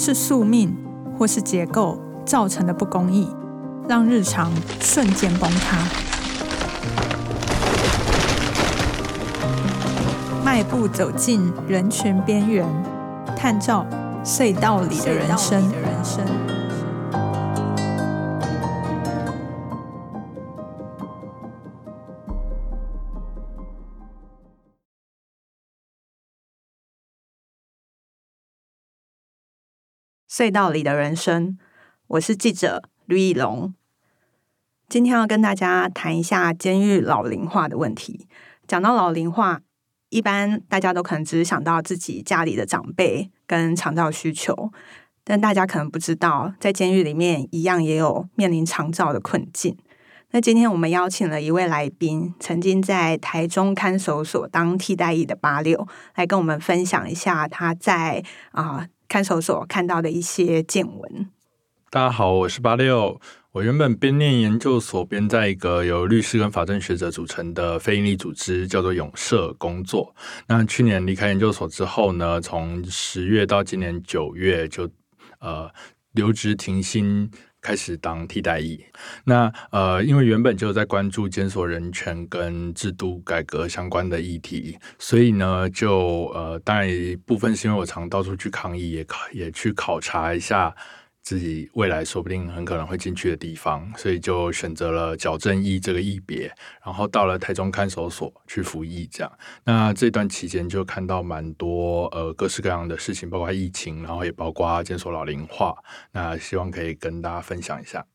是宿命或是结构造成的不公义，让日常瞬间崩塌。迈步走进人群边缘，探照隧道里的人生。隧道里的人生，我是记者吕以龙。今天要跟大家谈一下监狱老龄化的问题。讲到老龄化，一般大家都可能只是想到自己家里的长辈跟长照需求，但大家可能不知道，在监狱里面一样也有面临长照的困境。那今天我们邀请了一位来宾，曾经在台中看守所当替代役的八六，来跟我们分享一下他在啊。看守所看到的一些见闻。大家好，我是八六。我原本边念研究所边在一个由律师跟法政学者组成的非营利组织，叫做永社工作。那去年离开研究所之后呢，从十月到今年九月就呃留职停薪。开始当替代役，那呃，因为原本就在关注监所人权跟制度改革相关的议题，所以呢，就呃，当然一部分是因为我常到处去抗议，也考也去考察一下。自己未来说不定很可能会进去的地方，所以就选择了矫正役这个役别，然后到了台中看守所去服役。这样，那这段期间就看到蛮多呃各式各样的事情，包括疫情，然后也包括监所老龄化。那希望可以跟大家分享一下。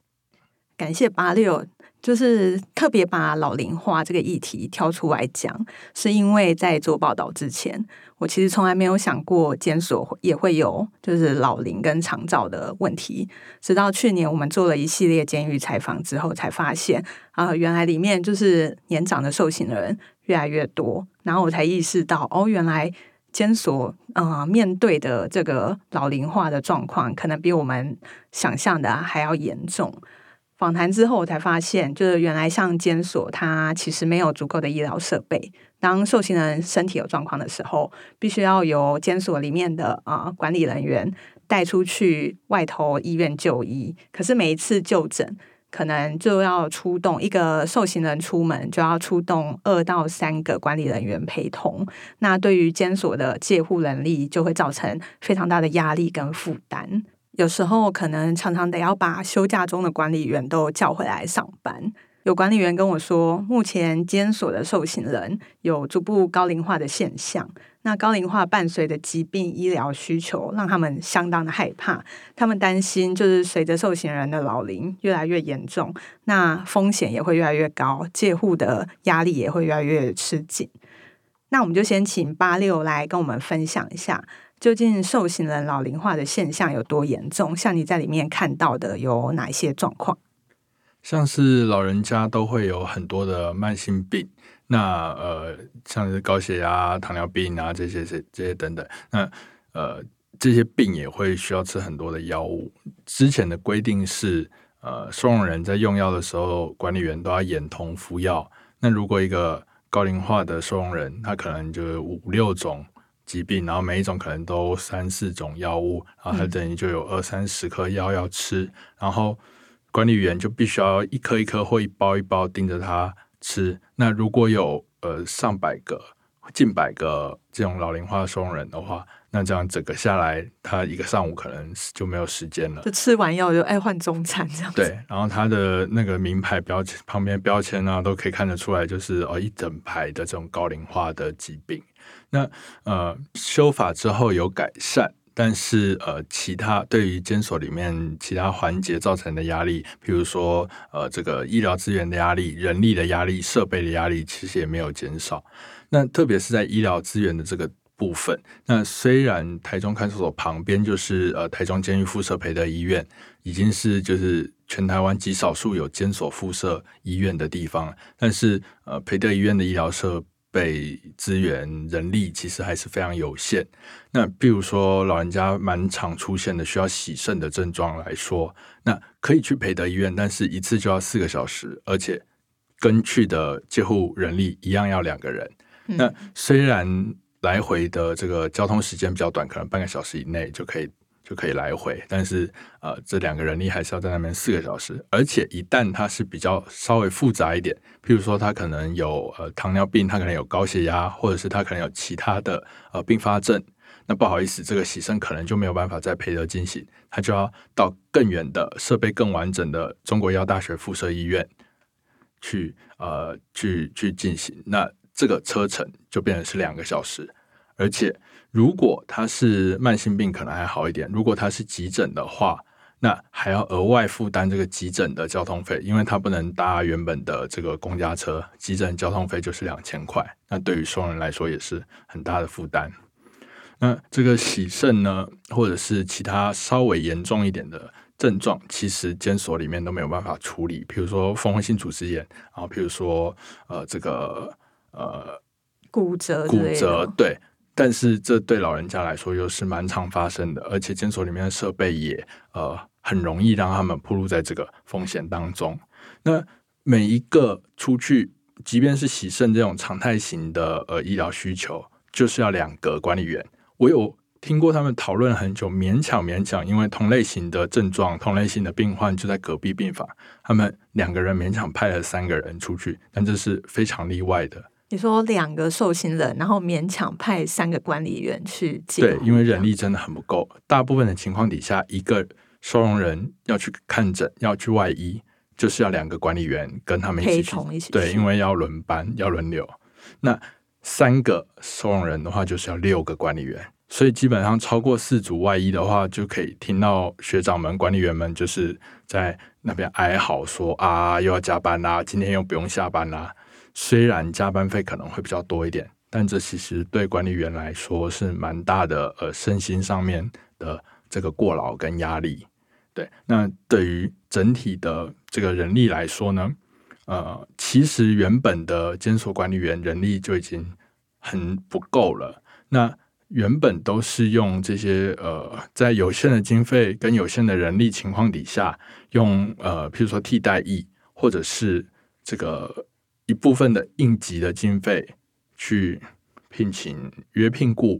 感谢八六。就是特别把老龄化这个议题挑出来讲，是因为在做报道之前，我其实从来没有想过监所也会有就是老龄跟长照的问题。直到去年我们做了一系列监狱采访之后，才发现啊，原来里面就是年长的受刑人越来越多。然后我才意识到，哦，原来监所啊面对的这个老龄化的状况，可能比我们想象的还要严重。访谈之后，我才发现，就是原来像监所，它其实没有足够的医疗设备。当受刑人身体有状况的时候，必须要由监所里面的啊管理人员带出去外头医院就医。可是每一次就诊，可能就要出动一个受刑人出门，就要出动二到三个管理人员陪同。那对于监所的介护能力，就会造成非常大的压力跟负担。有时候可能常常得要把休假中的管理员都叫回来上班。有管理员跟我说，目前监所的受刑人有逐步高龄化的现象。那高龄化伴随的疾病医疗需求，让他们相当的害怕。他们担心，就是随着受刑人的老龄越来越严重，那风险也会越来越高，介护的压力也会越来越吃紧。那我们就先请八六来跟我们分享一下。究竟受刑人老龄化的现象有多严重？像你在里面看到的有哪一些状况？像是老人家都会有很多的慢性病，那呃，像是高血压、糖尿病啊这些这这些等等，那呃这些病也会需要吃很多的药物。之前的规定是，呃，收容人在用药的时候，管理员都要眼同服药。那如果一个高龄化的收容人，他可能就五六种。疾病，然后每一种可能都三四种药物，然后他等于就有二三十颗药要吃，然后管理员就必须要一颗一颗或一包一包盯着他吃。那如果有呃上百个、近百个这种老龄化收容人的话，那这样整个下来，他一个上午可能就没有时间了。就吃完药就爱换中餐这样。对，然后他的那个名牌标签旁边标签啊，都可以看得出来，就是哦一整排的这种高龄化的疾病。那呃，修法之后有改善，但是呃，其他对于监所里面其他环节造成的压力，比如说呃，这个医疗资源的压力、人力的压力、设备的压力，其实也没有减少。那特别是在医疗资源的这个部分，那虽然台中看守所旁边就是呃台中监狱附设培德医院，已经是就是全台湾极少数有监所附设医院的地方，但是呃培德医院的医疗设被资源人力其实还是非常有限。那比如说老人家蛮常出现的需要洗肾的症状来说，那可以去培德医院，但是一次就要四个小时，而且跟去的介护人力一样要两个人。那虽然来回的这个交通时间比较短，可能半个小时以内就可以就可以来回，但是呃，这两个人力还是要在那边四个小时，而且一旦他是比较稍微复杂一点，譬如说他可能有呃糖尿病，他可能有高血压，或者是他可能有其他的呃并发症，那不好意思，这个洗肾可能就没有办法再陪着进行，他就要到更远的设备更完整的中国医药大学附设医院去呃去去进行，那这个车程就变成是两个小时，而且。如果他是慢性病，可能还好一点；如果他是急诊的话，那还要额外负担这个急诊的交通费，因为他不能搭原本的这个公家车，急诊交通费就是两千块。那对于双人来说也是很大的负担。那这个洗肾呢，或者是其他稍微严重一点的症状，其实监所里面都没有办法处理，比如说蜂窝性组织炎，然后比如说呃这个呃骨折骨折对。但是这对老人家来说又是蛮常发生的，而且监所里面的设备也呃很容易让他们暴露在这个风险当中。那每一个出去，即便是洗肾这种常态型的呃医疗需求，就是要两个管理员。我有听过他们讨论很久，勉强勉强，因为同类型的症状、同类型的病患就在隔壁病房，他们两个人勉强派了三个人出去，但这是非常例外的。你说两个受刑人，然后勉强派三个管理员去接，对，因为人力真的很不够。大部分的情况底下，一个收容人要去看诊，要去外医，就是要两个管理员跟他们一起去。对，因为要轮班，要轮流。那三个收容人的话，就是要六个管理员。所以基本上超过四组外医的话，就可以听到学长们、管理员们就是在那边哀嚎说：“啊，又要加班啦，今天又不用下班啦。”虽然加班费可能会比较多一点，但这其实对管理员来说是蛮大的呃身心上面的这个过劳跟压力。对，那对于整体的这个人力来说呢，呃，其实原本的监所管理员人力就已经很不够了。那原本都是用这些呃，在有限的经费跟有限的人力情况底下，用呃，譬如说替代役或者是这个。一部分的应急的经费去聘请约聘雇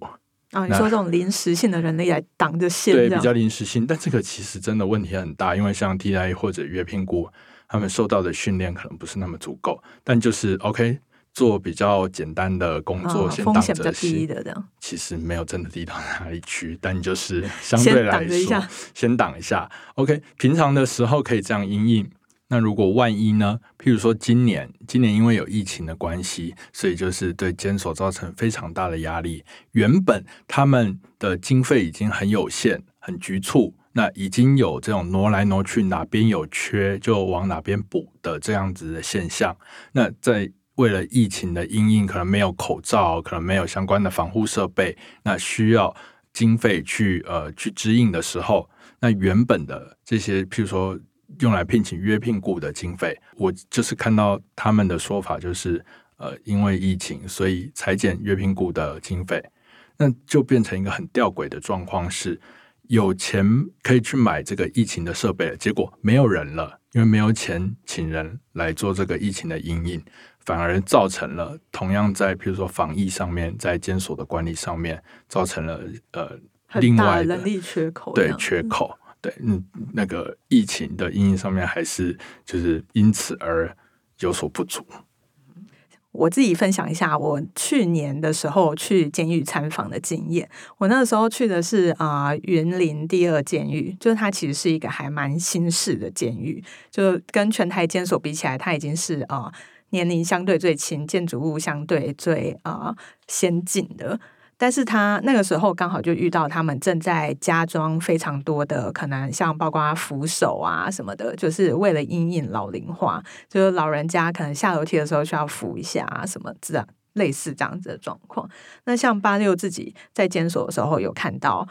啊，你说这种临时性的人力来挡着线，对，比较临时性，但这个其实真的问题很大，因为像 DI 或者约聘雇，他们受到的训练可能不是那么足够，但就是 OK 做比较简单的工作，先挡着低的这样，其实没有真的低到哪里去，但就是相对来说，先挡一下，OK，平常的时候可以这样应应。那如果万一呢？譬如说今年，今年因为有疫情的关系，所以就是对监所造成非常大的压力。原本他们的经费已经很有限、很局促，那已经有这种挪来挪去，哪边有缺就往哪边补的这样子的现象。那在为了疫情的阴影，可能没有口罩，可能没有相关的防护设备，那需要经费去呃去支应的时候，那原本的这些譬如说。用来聘请约聘雇的经费，我就是看到他们的说法，就是呃，因为疫情，所以裁减约聘雇的经费，那就变成一个很吊诡的状况，是有钱可以去买这个疫情的设备，结果没有人了，因为没有钱请人来做这个疫情的阴影，反而造成了同样在比如说防疫上面，在监所的管理上面，造成了呃另外的人力缺口，对缺口。对，嗯，那个疫情的阴影上面还是就是因此而有所不足。我自己分享一下，我去年的时候去监狱参访的经验。我那个时候去的是啊云林第二监狱，就是它其实是一个还蛮新式的监狱，就跟全台监所比起来，它已经是啊年龄相对最轻，建筑物相对最啊先进的。但是他那个时候刚好就遇到他们正在加装非常多的可能像包括扶手啊什么的，就是为了因应老龄化，就是老人家可能下楼梯的时候需要扶一下啊什么这样类似这样子的状况。那像八六自己在监所的时候有看到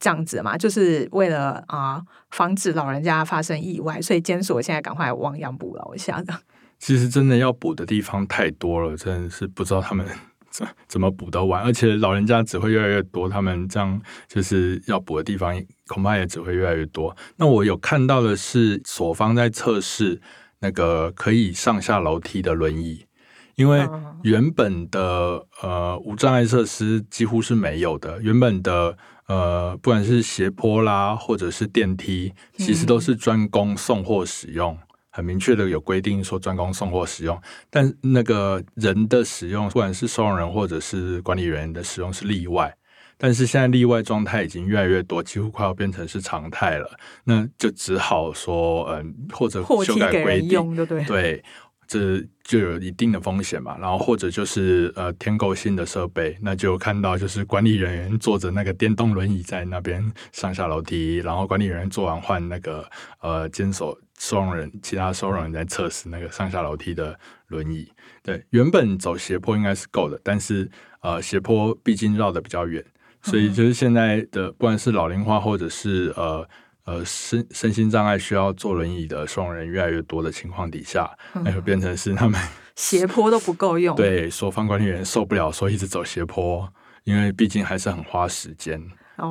这样子嘛，就是为了啊防止老人家发生意外，所以监所现在赶快亡羊补牢一下的。其实真的要补的地方太多了，真的是不知道他们。怎怎么补得完？而且老人家只会越来越多，他们这样就是要补的地方，恐怕也只会越来越多。那我有看到的是，所方在测试那个可以上下楼梯的轮椅，因为原本的呃无障碍设施几乎是没有的，原本的呃，不管是斜坡啦，或者是电梯，其实都是专供送货使用，很明确的有规定说专供送货使用。但那个人的使用，不管是收容人或者是管理员的使用是例外。但是现在例外状态已经越来越多，几乎快要变成是常态了。那就只好说，嗯，或者修改规定，对对？对。这就有一定的风险嘛，然后或者就是呃添购新的设备，那就看到就是管理人员坐着那个电动轮椅在那边上下楼梯，然后管理人员做完换那个呃坚守收容人，其他收容人在测试那个上下楼梯的轮椅。对，原本走斜坡应该是够的，但是呃斜坡毕竟绕的比较远，所以就是现在的不管是老龄化或者是呃。呃，身身心障碍需要坐轮椅的收容人越来越多的情况底下，那就变成是他们 斜坡都不够用。对，所方管理员受不了，说一直走斜坡，因为毕竟还是很花时间。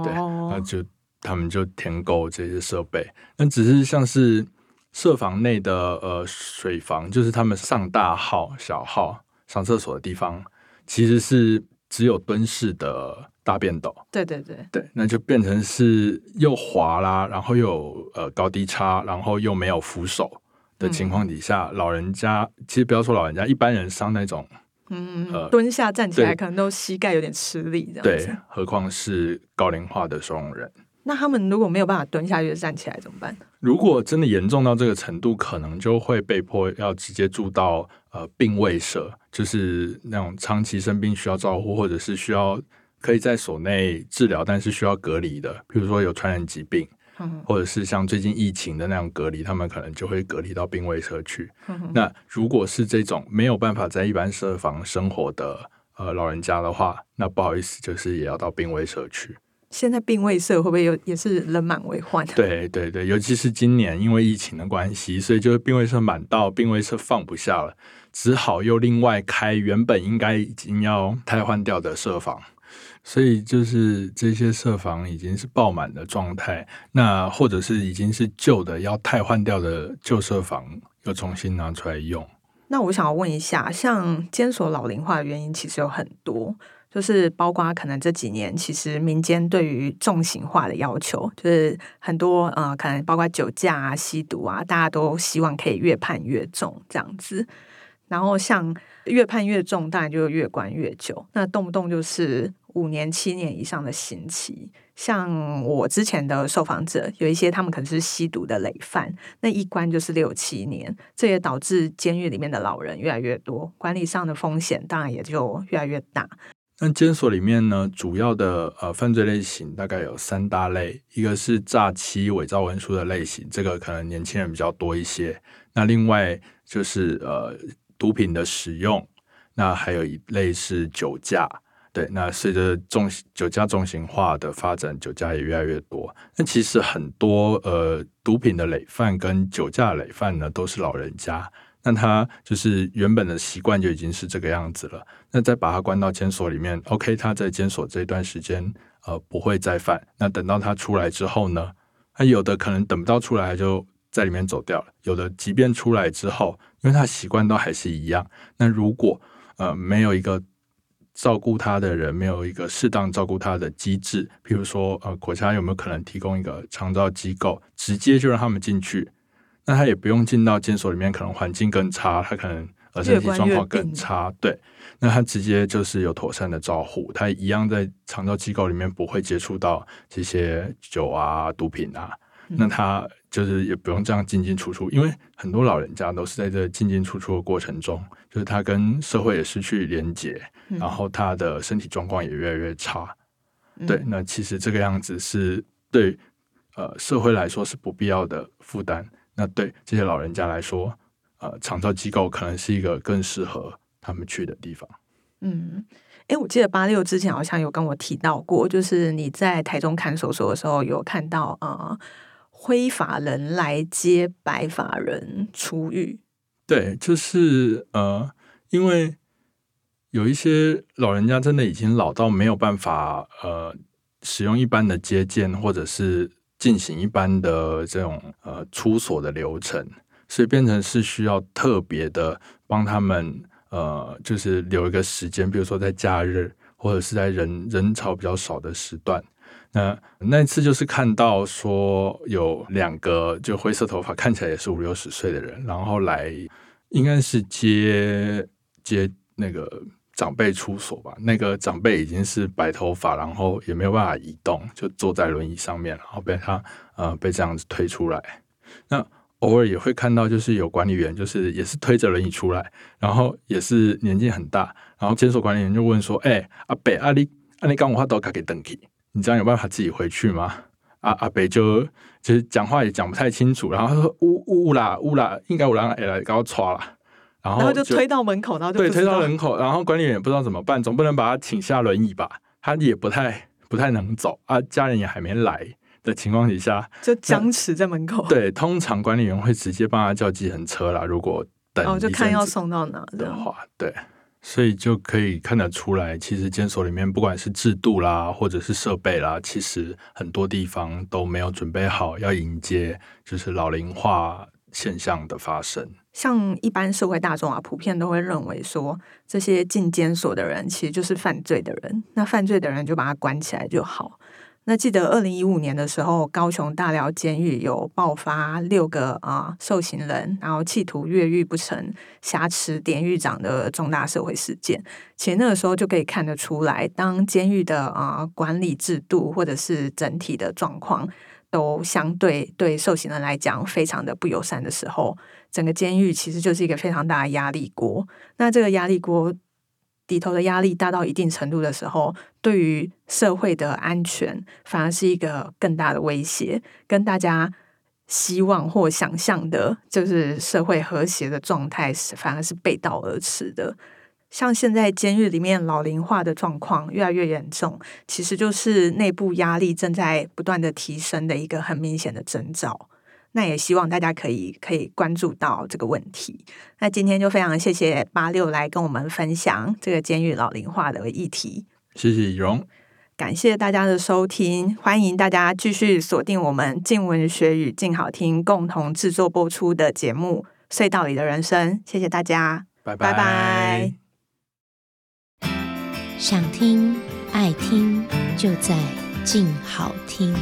对，那就他们就填够这些设备。那只是像是设房内的呃水房，就是他们上大号、小号上厕所的地方，其实是只有蹲式的。大便斗，对对对对，那就变成是又滑啦，然后又呃高低差，然后又没有扶手的情况底下，老人家其实不要说老人家，一般人上那种，嗯呃蹲下站起来可能都膝盖有点吃力这样对，何况是高龄化的收容人。那他们如果没有办法蹲下去站起来怎么办？如果真的严重到这个程度，可能就会被迫要直接住到呃病卫舍，就是那种长期生病需要照护，或者是需要。可以在所内治疗，但是需要隔离的，比如说有传染疾病，或者是像最近疫情的那样隔离，他们可能就会隔离到病危社区。那如果是这种没有办法在一般社房生活的呃老人家的话，那不好意思，就是也要到病危社区。现在病危社会不会有也是人满为患？对对对，尤其是今年因为疫情的关系，所以就是病危社满到病危社放不下了，只好又另外开原本应该已经要汰换掉的社房。所以就是这些设房已经是爆满的状态，那或者是已经是旧的要汰换掉的旧设房，又重新拿出来用。那我想要问一下，像监所老龄化的原因其实有很多，就是包括可能这几年其实民间对于重刑化的要求，就是很多呃，可能包括酒驾啊、吸毒啊，大家都希望可以越判越重这样子。然后像越判越重，当然就越关越久，那动不动就是。五年、七年以上的刑期，像我之前的受访者，有一些他们可能是吸毒的累犯，那一关就是六七年，这也导致监狱里面的老人越来越多，管理上的风险当然也就越来越大。那监所里面呢，主要的呃犯罪类型大概有三大类，一个是诈欺、伪造文书的类型，这个可能年轻人比较多一些。那另外就是呃毒品的使用，那还有一类是酒驾。对，那随着重酒驾重型化的发展，酒驾也越来越多。那其实很多呃毒品的累犯跟酒驾累犯呢，都是老人家。那他就是原本的习惯就已经是这个样子了。那再把他关到监所里面，OK，他在监所这段时间呃不会再犯。那等到他出来之后呢，他有的可能等不到出来就在里面走掉了。有的即便出来之后，因为他习惯都还是一样。那如果呃没有一个照顾他的人没有一个适当照顾他的机制，比如说，呃，国家有没有可能提供一个长照机构，直接就让他们进去？那他也不用进到监所里面，可能环境更差，他可能呃身体状况更差。对，那他直接就是有妥善的照护，他一样在长照机构里面不会接触到这些酒啊、毒品啊。那他就是也不用这样进进出出，因为很多老人家都是在这进进出出的过程中，就是他跟社会也失去连结，然后他的身体状况也越来越差。对，那其实这个样子是对呃社会来说是不必要的负担。那对这些老人家来说，呃，长照机构可能是一个更适合他们去的地方。嗯，哎，我记得八六之前好像有跟我提到过，就是你在台中看守所的时候有看到啊。灰发人来接白发人出狱，对，就是呃，因为有一些老人家真的已经老到没有办法呃使用一般的接见，或者是进行一般的这种呃出所的流程，所以变成是需要特别的帮他们呃，就是留一个时间，比如说在假日或者是在人人潮比较少的时段。那那次就是看到说有两个就灰色头发，看起来也是五六十岁的人，然后来应该是接接那个长辈出所吧。那个长辈已经是白头发，然后也没有办法移动，就坐在轮椅上面，然后被他呃被这样子推出来。那偶尔也会看到，就是有管理员，就是也是推着轮椅出来，然后也是年纪很大，然后监所管理员就问说：“哎，阿北阿里阿里刚我话都卡给登记。”你这样有办法自己回去吗？阿阿北就就是讲话也讲不太清楚，然后他说呜呜啦呜啦，应该我让哎来搞错了，然后就推到门口，然后对推到门口，然后管理员也不知道怎么办，总不能把他请下轮椅吧？他也不太不太能走啊，家人也还没来的情况底下，就僵持在门口。对，通常管理员会直接帮他叫计程车啦。如果等，哦，就看要送到哪的话，对。所以就可以看得出来，其实监所里面不管是制度啦，或者是设备啦，其实很多地方都没有准备好要迎接就是老龄化现象的发生。像一般社会大众啊，普遍都会认为说，这些进监所的人其实就是犯罪的人，那犯罪的人就把他关起来就好。那记得二零一五年的时候，高雄大寮监狱有爆发六个啊受刑人，然后企图越狱不成，挟持典狱长的重大社会事件。其实那个时候就可以看得出来，当监狱的啊管理制度或者是整体的状况都相对对受刑人来讲非常的不友善的时候，整个监狱其实就是一个非常大的压力锅。那这个压力锅。里头的压力大到一定程度的时候，对于社会的安全反而是一个更大的威胁，跟大家希望或想象的，就是社会和谐的状态，是反而是背道而驰的。像现在监狱里面老龄化的状况越来越严重，其实就是内部压力正在不断的提升的一个很明显的征兆。那也希望大家可以可以关注到这个问题。那今天就非常谢谢八六来跟我们分享这个监狱老龄化的议题。谢谢荣，感谢大家的收听，欢迎大家继续锁定我们静文学与静好听共同制作播出的节目《隧道里的人生》。谢谢大家，拜拜。想听爱听，就在静好听。